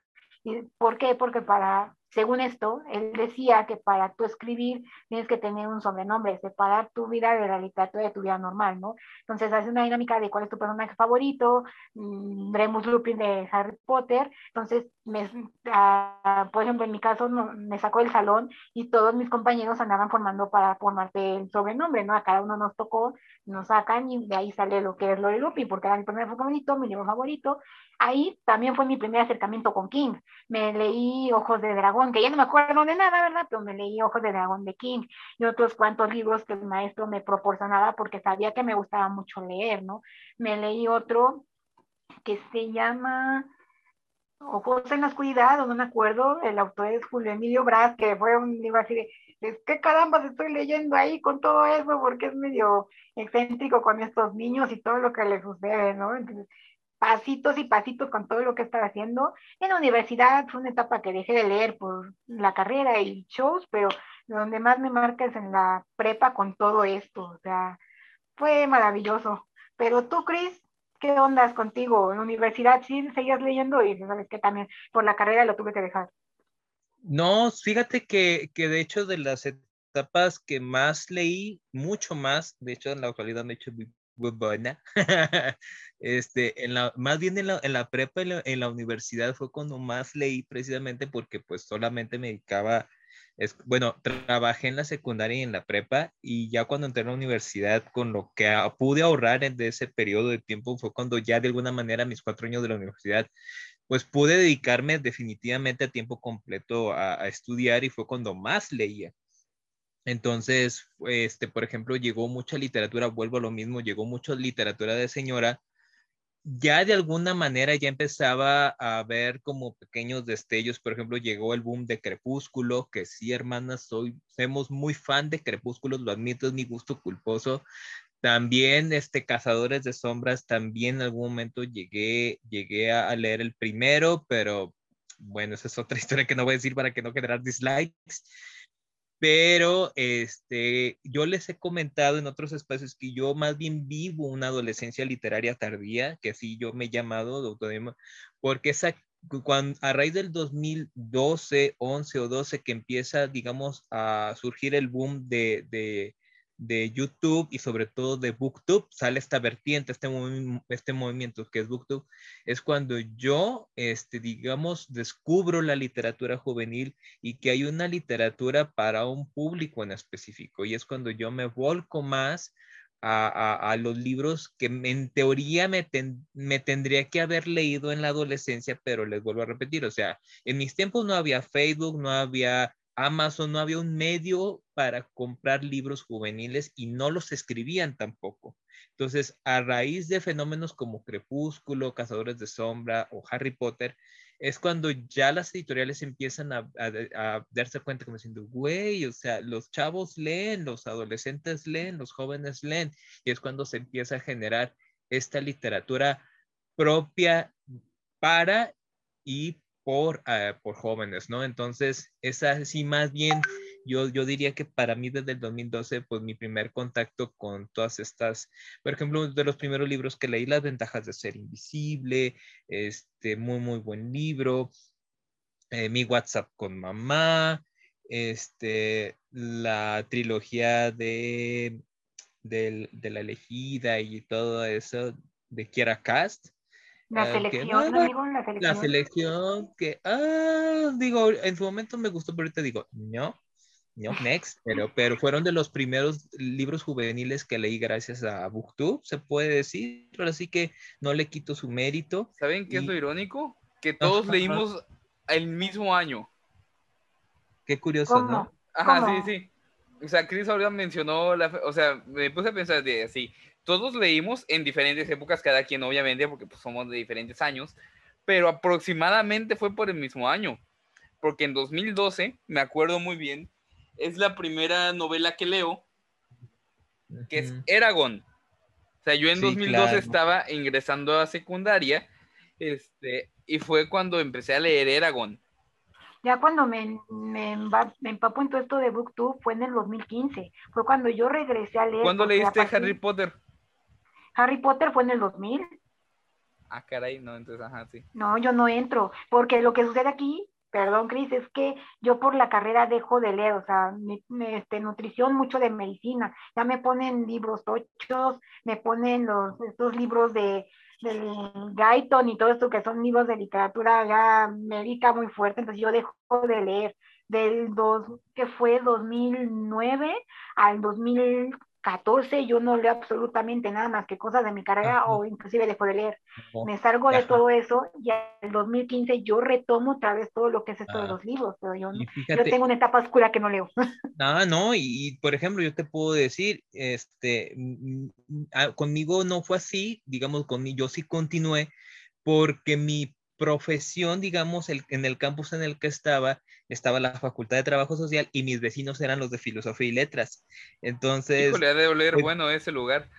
¿Y ¿Por qué? Porque para según esto, él decía que para tú escribir tienes que tener un sobrenombre, separar tu vida de la literatura de tu vida normal, ¿no? Entonces hace una dinámica de cuál es tu personaje favorito, mmm, Remus Lupin de Harry Potter, entonces, me, uh, por ejemplo, en mi caso me sacó del salón y todos mis compañeros andaban formando para formarte el sobrenombre, ¿no? A cada uno nos tocó, nos sacan y de ahí sale lo que es Lori Lupin, porque era mi primer favorito, mi libro favorito. Ahí también fue mi primer acercamiento con King. Me leí Ojos de Dragón que ya no me acuerdo de nada, ¿verdad? Pero me leí Ojos de Dragón de King y otros cuantos libros que el maestro me proporcionaba porque sabía que me gustaba mucho leer, ¿no? Me leí otro que se llama Ojos en la Oscuridad, no me acuerdo, el autor es Julio Emilio Brás, que fue un libro así de, ¿qué caramba estoy leyendo ahí con todo eso? Porque es medio excéntrico con estos niños y todo lo que les sucede, ¿no? Entonces, pasitos y pasitos con todo lo que estaba haciendo. En la universidad fue una etapa que dejé de leer por la carrera y shows, pero donde más me marca es en la prepa con todo esto. O sea, fue maravilloso. Pero tú, Cris, ¿qué ondas contigo? En la universidad sí seguías leyendo y sabes que también por la carrera lo tuve que dejar. No, fíjate que, que de hecho de las etapas que más leí, mucho más, de hecho en la actualidad he hecho buena. [LAUGHS] este, en la, más bien en la, en la prepa, en la, en la, universidad fue cuando más leí precisamente porque pues solamente me dedicaba, es, bueno, trabajé en la secundaria y en la prepa y ya cuando entré a la universidad con lo que pude ahorrar en de ese periodo de tiempo fue cuando ya de alguna manera mis cuatro años de la universidad pues pude dedicarme definitivamente a tiempo completo a, a estudiar y fue cuando más leía. Entonces, este, por ejemplo, llegó mucha literatura, vuelvo a lo mismo, llegó mucha literatura de señora. Ya de alguna manera ya empezaba a ver como pequeños destellos, por ejemplo, llegó el boom de Crepúsculo, que sí, hermanas, soy, somos muy fan de Crepúsculo, lo admito, es mi gusto culposo. También, este, Cazadores de Sombras, también en algún momento llegué, llegué a, leer el primero, pero bueno, esa es otra [LAUGHS] historia que no voy a decir para que no generar dislikes pero este, yo les he comentado en otros espacios que yo más bien vivo una adolescencia literaria tardía, que así yo me he llamado, porque esa, cuando, a raíz del 2012, 11 o 12 que empieza, digamos, a surgir el boom de, de, de YouTube y sobre todo de BookTube, sale esta vertiente, este, este movimiento que es BookTube, es cuando yo, este, digamos, descubro la literatura juvenil y que hay una literatura para un público en específico. Y es cuando yo me volco más a, los libros que en teoría me, me, tendría que haber leído en la adolescencia, pero les vuelvo a repetir, o sea, en mis tiempos no había Facebook, no había Amazon no había un medio para comprar libros juveniles y no los escribían tampoco. Entonces, a raíz de fenómenos como Crepúsculo, Cazadores de Sombra o Harry Potter, es cuando ya las editoriales empiezan a, darse cuenta como diciendo, güey, o sea, los chavos leen, los adolescentes leen, los jóvenes leen, y es cuando se empieza a generar esta literatura propia para y por, uh, por jóvenes, ¿no? Entonces, esa sí más bien, yo, yo diría que para mí desde el 2012, pues mi primer contacto con todas estas, por ejemplo, de los primeros libros que leí, Las ventajas de ser invisible, este, muy, muy buen libro, eh, Mi WhatsApp con mamá, este, la trilogía de, de, de la elegida y todo eso de Kiera Cast, la ah, selección, amigo, la selección. La selección que, ah, digo, en su momento me gustó, pero ahorita digo, no, no, [LAUGHS] next, pero, pero fueron de los primeros libros juveniles que leí gracias a BookTube, se puede decir, pero así que no le quito su mérito. ¿Saben qué es lo irónico? Que todos leímos el mismo año. Qué curioso, ¿no? Ajá, sí, sí. O sea, Chris ahora mencionó, la, o sea, me puse a pensar de así, todos leímos en diferentes épocas, cada quien obviamente, porque pues, somos de diferentes años, pero aproximadamente fue por el mismo año, porque en 2012, me acuerdo muy bien, es la primera novela que leo, que es Eragon. O sea, yo en 2012 estaba ingresando a secundaria, este, y fue cuando empecé a leer Eragon. Ya cuando me, me, me empapo en todo esto de BookTube fue en el 2015. Fue cuando yo regresé a leer. ¿Cuándo leíste Harry Potter? Harry Potter fue en el 2000. Ah, caray, no, entonces, ajá, sí. No, yo no entro, porque lo que sucede aquí, perdón, Cris, es que yo por la carrera dejo de leer, o sea, mi, este, nutrición, mucho de medicina, ya me ponen libros tochos, me ponen los, estos libros de, del Gaiton y todo esto que son libros de literatura ya médica muy fuerte, entonces yo dejo de leer del dos, que fue 2009 al 2000 14 yo no leo absolutamente nada más que cosas de mi carrera o inclusive dejo de leer. Me salgo de todo eso y en el 2015 yo retomo otra vez todo lo que es esto de ah. los libros, pero yo, yo tengo una etapa oscura que no leo. [LAUGHS] Ah, no, y, por ejemplo yo te puedo decir, este, ah, conmigo no fue así, digamos, conmigo yo sí continué porque mi profesión, digamos, el, en el campus en el que estaba, estaba la Facultad de Trabajo Social y mis vecinos eran los de Filosofía y Letras. Entonces... Híjole, ha de oler pues bueno ese lugar.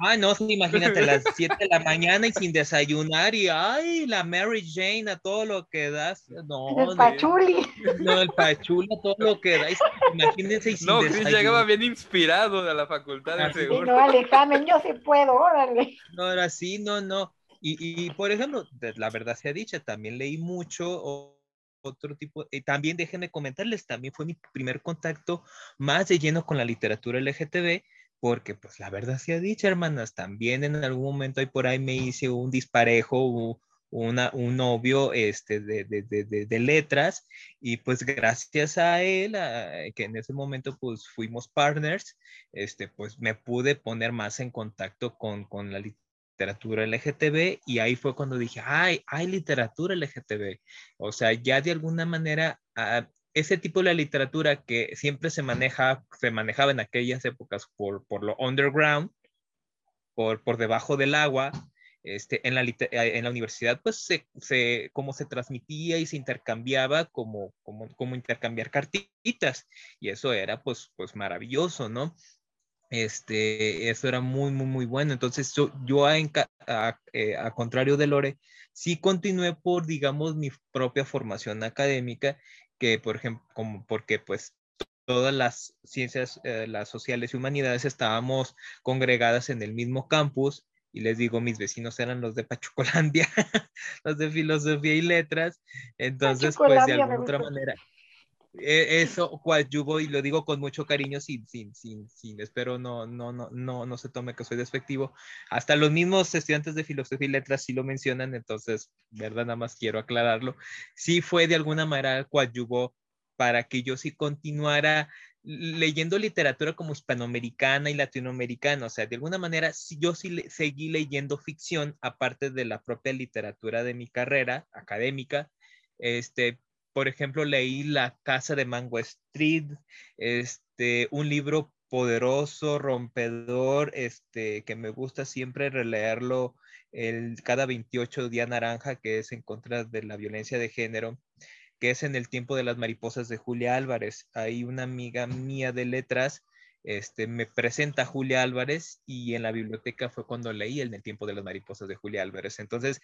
Ah, no, imagínate, a las [LAUGHS] 7 de la mañana y sin desayunar y, ay, la Mary Jane a todo lo que das. No, [LAUGHS] el pachuli. No, el pachuli a todo lo que da. Imagínense y sin No, Chris llegaba bien inspirado de la facultad de seguro. No, al examen yo sí puedo, órale. No, ahora sí, no, no. Y, por ejemplo, la verdad sea dicha, también leí mucho otro tipo, y también déjenme comentarles, también fue mi primer contacto más de lleno con la literatura LGTB, porque pues la verdad sea dicha, hermanas, también en algún momento ahí por ahí me hice un disparejo, una, un novio este, de, de, de, de, letras y pues gracias a él, que en ese momento pues fuimos partners, este, pues me pude poner más en contacto con, con la literatura literatura LGTB y ahí fue cuando dije, ay, hay literatura LGTB. O sea, ya de alguna manera, ah, ese tipo de literatura que siempre se maneja, se manejaba en aquellas épocas por, por lo underground, por, por debajo del agua, este, en, la, eh, en la universidad, pues, se, se, como se transmitía y se intercambiaba como, como, como intercambiar cartitas. Y eso era, pues, pues maravilloso, ¿no? Este, eso era muy, muy, muy bueno. Entonces, yo, yo a, eh, a, contrario de Lore, sí continué por, digamos, mi propia formación académica, que, por ejemplo, como porque, pues, todas las ciencias, eh, las sociales y humanidades estábamos congregadas en el mismo campus. Y les digo, mis vecinos eran los de Pachucolandia, [LAUGHS] los de filosofía y letras. Entonces, pues, de alguna otra manera, eso coadyuvo y lo digo con mucho cariño, sin, sin, sin, sin, espero no, no, no, no, no se tome que soy despectivo. Hasta los mismos estudiantes de filosofía y letras sí lo mencionan, entonces, verdad, nada más quiero aclararlo. Sí fue de alguna manera coadyuvo para que yo sí continuara leyendo literatura como hispanoamericana y latinoamericana, o sea, de alguna manera yo sí seguí leyendo ficción aparte de la propia literatura de mi carrera académica, este, por ejemplo, leí La Casa de Mango Street, este, un libro poderoso, rompedor, este, que me gusta siempre releerlo el, cada 28 día naranja, que es en contra de la violencia de género, que es en el tiempo de las mariposas de Julia Álvarez. Hay una amiga mía de letras este, me presenta Julia Álvarez y en la biblioteca fue cuando leí En el tiempo de las mariposas de Julia Álvarez. Entonces,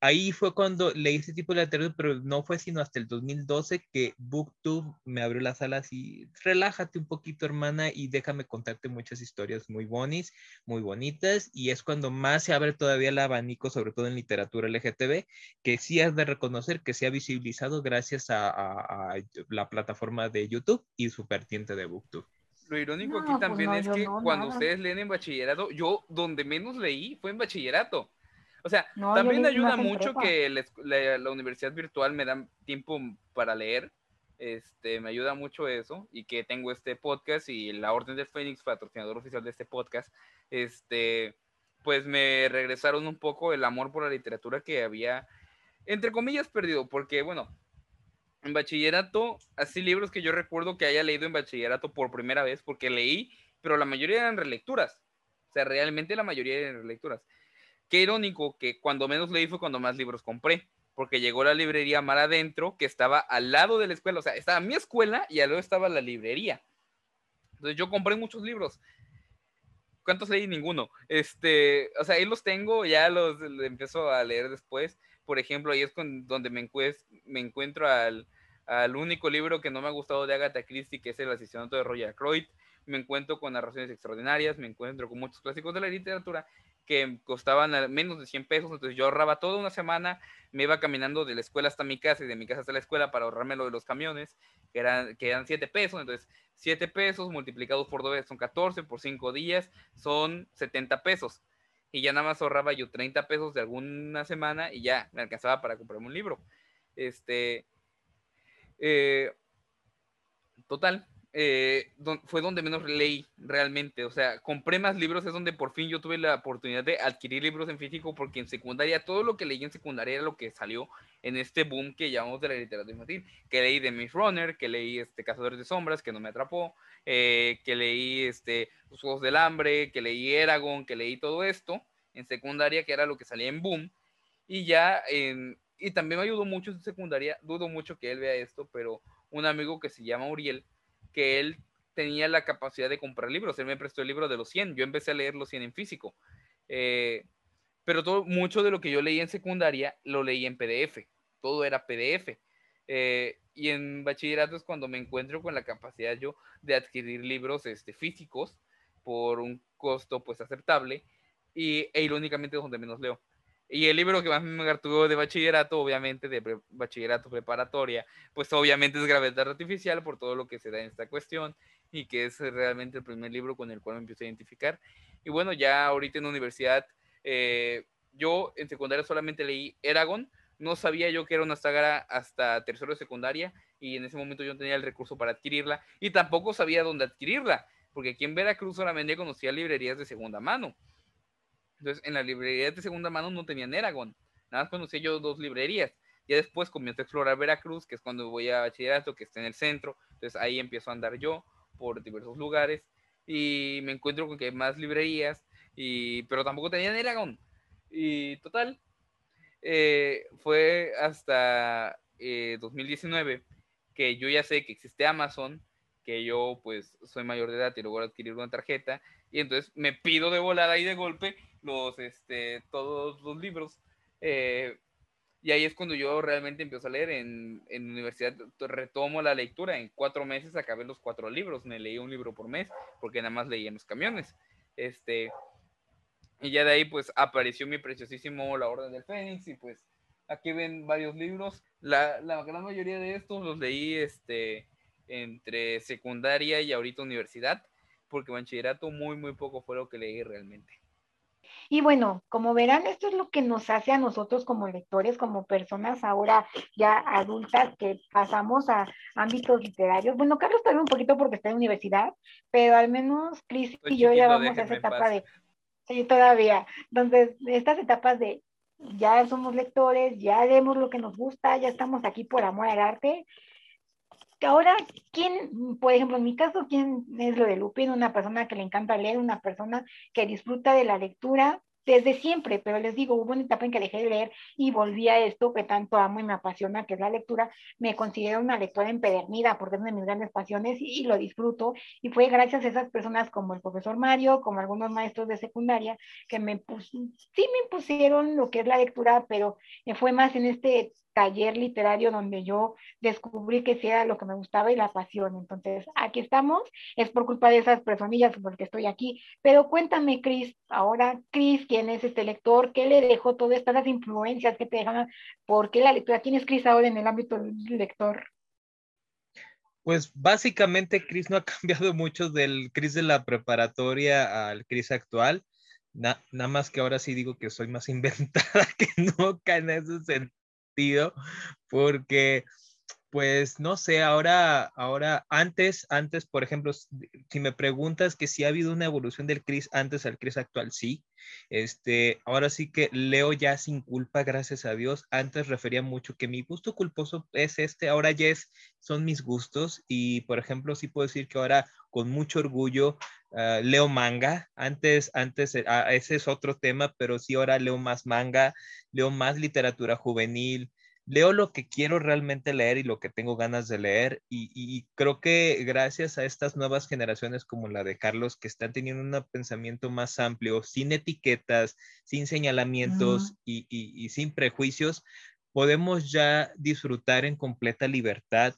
ahí fue cuando leí este tipo de literatura, pero no fue sino hasta el 2012 que BookTube me abrió las alas y relájate un poquito, hermana, y déjame contarte muchas historias muy bonis, muy bonitas, y es cuando más se abre todavía el abanico, sobre todo en literatura LGTB, que sí has de reconocer que se ha visibilizado gracias a, a la plataforma de YouTube y su vertiente de BookTube. Lo irónico aquí pues también es que cuando ustedes leen en bachillerato, yo donde menos leí fue en bachillerato. O sea, también ayuda mucho que la, universidad virtual me da tiempo para leer. Este, me ayuda mucho eso y que tengo este podcast y la Orden del Fénix, patrocinador oficial de este podcast, este, pues me regresaron un poco el amor por la literatura que había, entre comillas, perdido, porque bueno, en bachillerato, así libros que yo recuerdo que haya leído en bachillerato por primera vez, porque leí, pero la mayoría eran relecturas. O sea, realmente la mayoría eran relecturas. Qué irónico que cuando menos leí fue cuando más libros compré, porque llegó la librería Mar Adentro, que estaba al lado de la escuela. O sea, estaba mi escuela y al lado estaba la librería. Entonces yo compré muchos libros. ¿Cuántos leí? Ninguno. Este, o sea, ahí los tengo, ya los, empiezo a leer después. Por ejemplo, ahí es donde me, me encuentro al, al único libro que no me ha gustado de Agatha Christie, que es El asesinato de Roger Croyd. Me encuentro con narraciones extraordinarias, me encuentro con muchos clásicos de la literatura que costaban menos de 100 pesos, entonces yo ahorraba toda una semana, me iba caminando de la escuela hasta mi casa y de mi casa hasta la escuela para ahorrarme lo de los camiones, que eran, que eran 7 pesos, entonces 7 pesos multiplicados por 2 son 14, por 5 días son 70 pesos, y ya nada más ahorraba yo 30 pesos de alguna semana y ya me alcanzaba para comprarme un libro. Este, eh, total, eh, fue donde menos leí realmente. O sea, compré más libros, es donde por fin yo tuve la oportunidad de adquirir libros en físico, porque en secundaria, todo lo que leí en secundaria era lo que salió en este boom que llamamos de la literatura infantil. Que leí de Miss Runner, que leí este, Cazadores de Sombras, que no me atrapó, eh, que leí este, Los Juegos del Hambre, que leí Eragon, que leí todo esto en secundaria, que era lo que salía en boom. Y ya en, y también me ayudó mucho en secundaria, dudo mucho que él vea esto, pero un amigo que se llama Uriel, que él tenía la capacidad de comprar libros, él me prestó el libro de los 100, yo empecé a leer los 100 en físico, eh, pero todo, mucho de lo que yo leí en secundaria lo leí en PDF, todo era PDF. Eh, y en bachillerato es cuando me encuentro con la capacidad yo de adquirir libros este, físicos por un costo pues aceptable y e irónicamente es donde menos leo. Y el libro que más me gartuvo de bachillerato, obviamente, de bachillerato preparatoria, pues obviamente es Gravedad Artificial por todo lo que se da en esta cuestión y que es realmente el primer libro con el cual me empiezo a identificar. Y bueno, ya ahorita en universidad, eh, yo en secundaria solamente leí Eragon, no sabía yo que era una saga hasta tercero de secundaria y en ese momento yo no tenía el recurso para adquirirla y tampoco sabía dónde adquirirla, porque aquí en Veracruz solamente conocía librerías de segunda mano. Entonces, en la librería de segunda mano no tenían Eragon. Nada más conocí yo dos librerías. Ya después comienzo a explorar Veracruz, que es cuando voy a bachillerato, que está en el centro. Entonces, ahí empiezo a andar yo por diversos lugares y me encuentro con que hay más librerías, y, pero tampoco tenían Eragon. Y total, eh, fue hasta 2019 eh, que yo ya sé que existe Amazon, que yo pues soy mayor de edad y luego adquirir una tarjeta, y entonces me pido de volada y de golpe los, este, todos los libros. Eh, y ahí es cuando yo realmente empiezo a leer en, en universidad, retomo la lectura. En cuatro meses acabé los cuatro libros, me leí un libro por mes, porque nada más leí en los camiones. Este, y ya de ahí pues apareció mi preciosísimo La Orden del Fénix y pues aquí ven varios libros. La, la gran mayoría de estos los leí este, entre secundaria y ahorita universidad, porque bachillerato muy, muy poco fue lo que leí realmente. Y bueno, como verán, esto es lo que nos hace a nosotros como lectores, como personas ahora ya adultas que pasamos a ámbitos literarios. Bueno, Carlos todavía un poquito porque está en universidad, pero al menos Cris y yo ya vamos a esa etapa de... Sí, todavía. Entonces, estas etapas de ya somos lectores, ya leemos lo que nos gusta, ya estamos aquí por amor al arte. Ahora, ¿quién, por ejemplo, en mi caso, quién es lo de Lupin? Una persona que le encanta leer, una persona que disfruta de la lectura, desde siempre, pero les digo, hubo una etapa en que dejé de leer y volví a esto que tanto amo y me apasiona, que es la lectura. Me considero una lectora empedernida porque es una de mis grandes pasiones y, lo disfruto. Y fue gracias a esas personas como el profesor Mario, como algunos maestros de secundaria, que me sí me impusieron lo que es la lectura, pero fue más en este taller literario donde yo descubrí que sí era lo que me gustaba y la pasión. Entonces, aquí estamos, es por culpa de esas personillas porque estoy aquí. Pero cuéntame, Cris, ahora, Cris, ¿quién es este lector? ¿Qué le dejó todas estas influencias que te dejan? ¿Por qué la lectura? ¿Quién es Cris ahora en el ámbito del lector? Pues básicamente Cris no ha [LAUGHS] cambiado mucho del Cris de la preparatoria al Cris actual. nada más que ahora sí digo que soy más [LAUGHS] inventada que nunca en ese sentido porque pues no sé, ahora, ahora, antes, antes, por ejemplo, si me preguntas que si ha habido una evolución del CRIS antes al CRIS actual, sí. Este, ahora sí que leo ya sin culpa, gracias a Dios. Antes refería mucho que mi gusto culposo es este, ahora ya es, son mis gustos. Y, por ejemplo, sí puedo decir que ahora con mucho orgullo ah, leo manga. Antes, antes, ah, ese es otro tema, pero sí ahora leo más manga, leo más literatura juvenil leo lo que quiero realmente leer y lo que tengo ganas de leer y, creo que gracias a estas nuevas generaciones como la de Carlos que están teniendo un pensamiento más amplio, sin etiquetas, sin señalamientos y, sin prejuicios, podemos ya disfrutar en completa libertad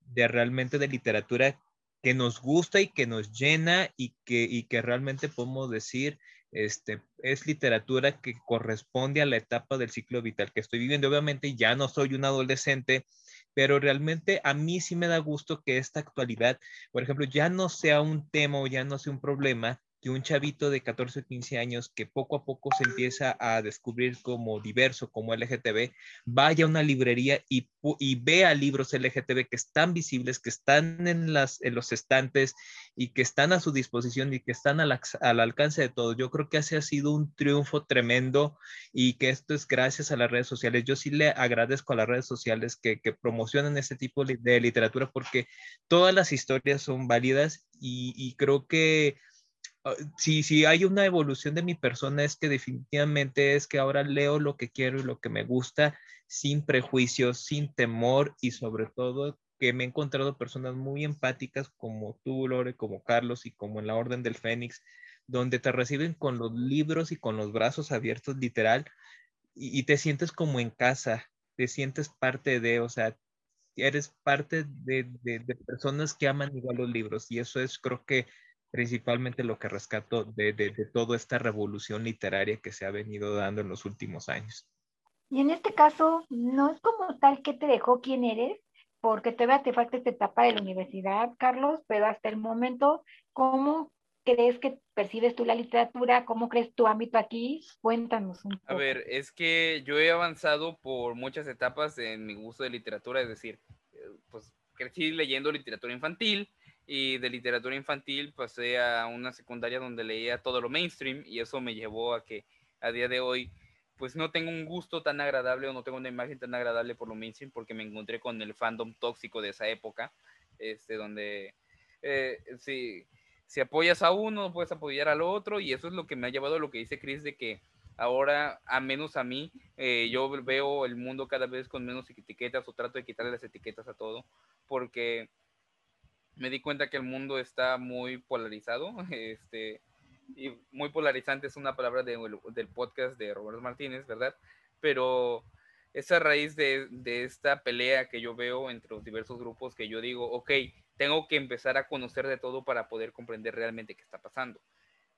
de realmente de literatura que nos gusta y que nos llena y que, y que realmente podemos decir este, es literatura que corresponde a la etapa del ciclo vital que estoy viviendo. Obviamente ya no soy un adolescente, pero realmente a mí sí me da gusto que esta actualidad, por ejemplo, ya no sea un tema o ya no sea un problema que un chavito de 14 o 15 años que poco a poco se empieza a descubrir como diverso, como LGTB, vaya a una librería y, y vea libros LGTB que están visibles, que están en, las, en los estantes y que están a su disposición y que están al, al alcance de todos. Yo creo que ese ha sido un triunfo tremendo y que esto es gracias a las redes sociales. Yo sí le agradezco a las redes sociales que, que promocionan este tipo de literatura porque todas las historias son válidas y, y creo que si, si hay una evolución de mi persona es que definitivamente es que ahora leo lo que quiero y lo que me gusta sin prejuicios, sin temor y sobre todo que me he encontrado personas muy empáticas como tú, Lore, como Carlos y como en la Orden del Fénix, donde te reciben con los libros y con los brazos abiertos literal y, te sientes como en casa, te sientes parte de, o sea, eres parte de, de, de personas que aman igual los libros y eso es creo que principalmente lo que rescato de, de, toda esta revolución literaria que se ha venido dando en los últimos años. Y en este caso, no es como tal que te dejó quién eres, porque todavía te falta esta etapa de la universidad, Carlos, pero hasta el momento, ¿cómo crees que percibes tú la literatura? ¿Cómo crees tu ámbito aquí? Cuéntanos un poco. A ver, es que yo he avanzado por muchas etapas en mi gusto de literatura, es decir, eh, pues crecí leyendo literatura infantil, y de literatura infantil pasé a una secundaria donde leía todo lo mainstream y eso me llevó a que a día de hoy pues no tengo un gusto tan agradable o no tengo una imagen tan agradable por lo mainstream porque me encontré con el fandom tóxico de esa época, este, donde eh, si, si apoyas a uno no puedes apoyar al otro y eso es lo que me ha llevado a lo que dice Chris de que ahora, a menos a mí, eh, yo veo el mundo cada vez con menos etiquetas o trato de quitarle las etiquetas a todo porque me di cuenta que el mundo está muy polarizado, [LAUGHS] este, y muy polarizante es una palabra del podcast de Roberto Martínez, ¿verdad? Pero esa raíz de, de, esta pelea que yo veo entre los diversos grupos, que yo digo, ok, tengo que empezar a conocer de todo para poder comprender realmente qué está pasando.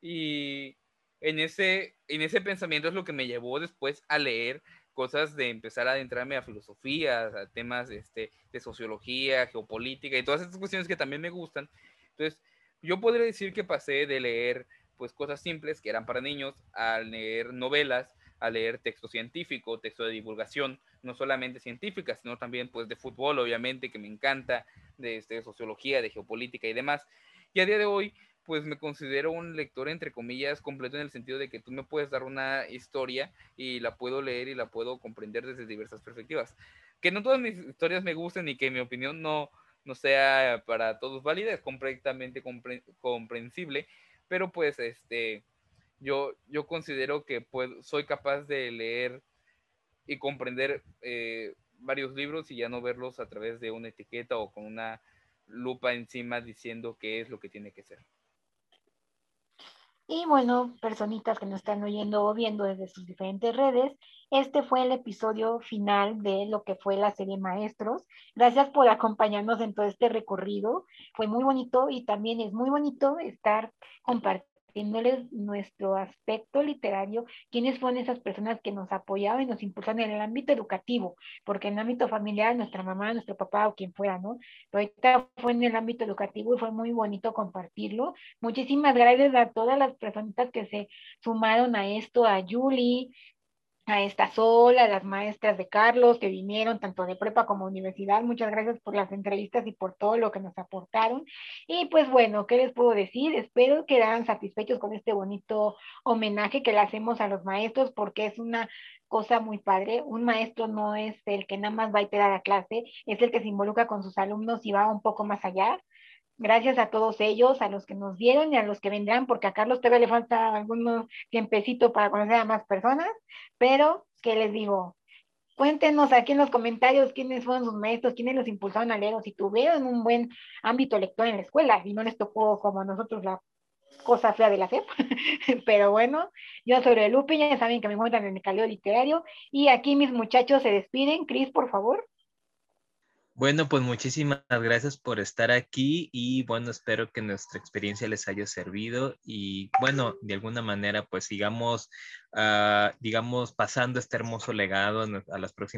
Y en ese, en ese pensamiento es lo que me llevó después a leer cosas de empezar a adentrarme a filosofía, a temas este, de sociología, geopolítica y todas estas cuestiones que también me gustan. Entonces, yo podría decir que pasé de leer pues cosas simples que eran para niños a leer novelas, a leer texto científico, texto de divulgación, no solamente científica, sino también pues de fútbol, obviamente, que me encanta, de, este, sociología, de geopolítica y demás. Y a día de hoy, pues me considero un lector, entre comillas, completo en el sentido de que tú me puedes dar una historia y la puedo leer y la puedo comprender desde diversas perspectivas. Que no todas mis historias me gusten y que mi opinión no, no sea para todos válida, es completamente comprensible, pero pues este, yo, yo considero que puedo, soy capaz de leer y comprender eh, varios libros y ya no verlos a través de una etiqueta o con una lupa encima diciendo qué es lo que tiene que ser. Y bueno, personitas que nos están oyendo o viendo desde sus diferentes redes, este fue el episodio final de lo que fue la serie Maestros. Gracias por acompañarnos en todo este recorrido. Fue muy bonito y también es muy bonito estar compartiendo nuestro aspecto literario, quiénes fueron esas personas que nos apoyaban y nos impulsaron en el ámbito educativo, porque en el ámbito familiar, nuestra mamá, nuestro papá o quien fuera, ¿no? Pero ahorita fue en el ámbito educativo y fue muy bonito compartirlo. Muchísimas gracias a todas las personitas que se sumaron a esto, a Julie, a esta sola, a las maestras de Carlos que vinieron tanto de prepa como universidad. Muchas gracias por las entrevistas y por todo lo que nos aportaron. Y pues bueno, ¿qué les puedo decir? Espero que quedaran satisfechos con este bonito homenaje que le hacemos a los maestros porque es una cosa muy padre. Un maestro no es el que nada más va a iterar a clase, es el que se involucra con sus alumnos y va un poco más allá. Gracias a todos ellos, a los que nos dieron y a los que vendrán, porque a Carlos todavía le falta algunos tiempecito para conocer a más personas, pero, ¿qué les digo? Cuéntenos aquí en los comentarios quiénes fueron sus maestros, quiénes los impulsaron a leer o si tuvieron un buen ámbito lector en la escuela y no les tocó como a nosotros la cosa fea de la CEP. [LAUGHS] Pero bueno, yo soy Lupe, ya saben que me encuentran en el caleo literario y aquí mis muchachos se despiden. Cris, por favor. Bueno, pues muchísimas gracias por estar aquí y bueno, espero que nuestra experiencia les haya servido y bueno, de alguna manera pues sigamos, ah, digamos, pasando este hermoso legado a las próximas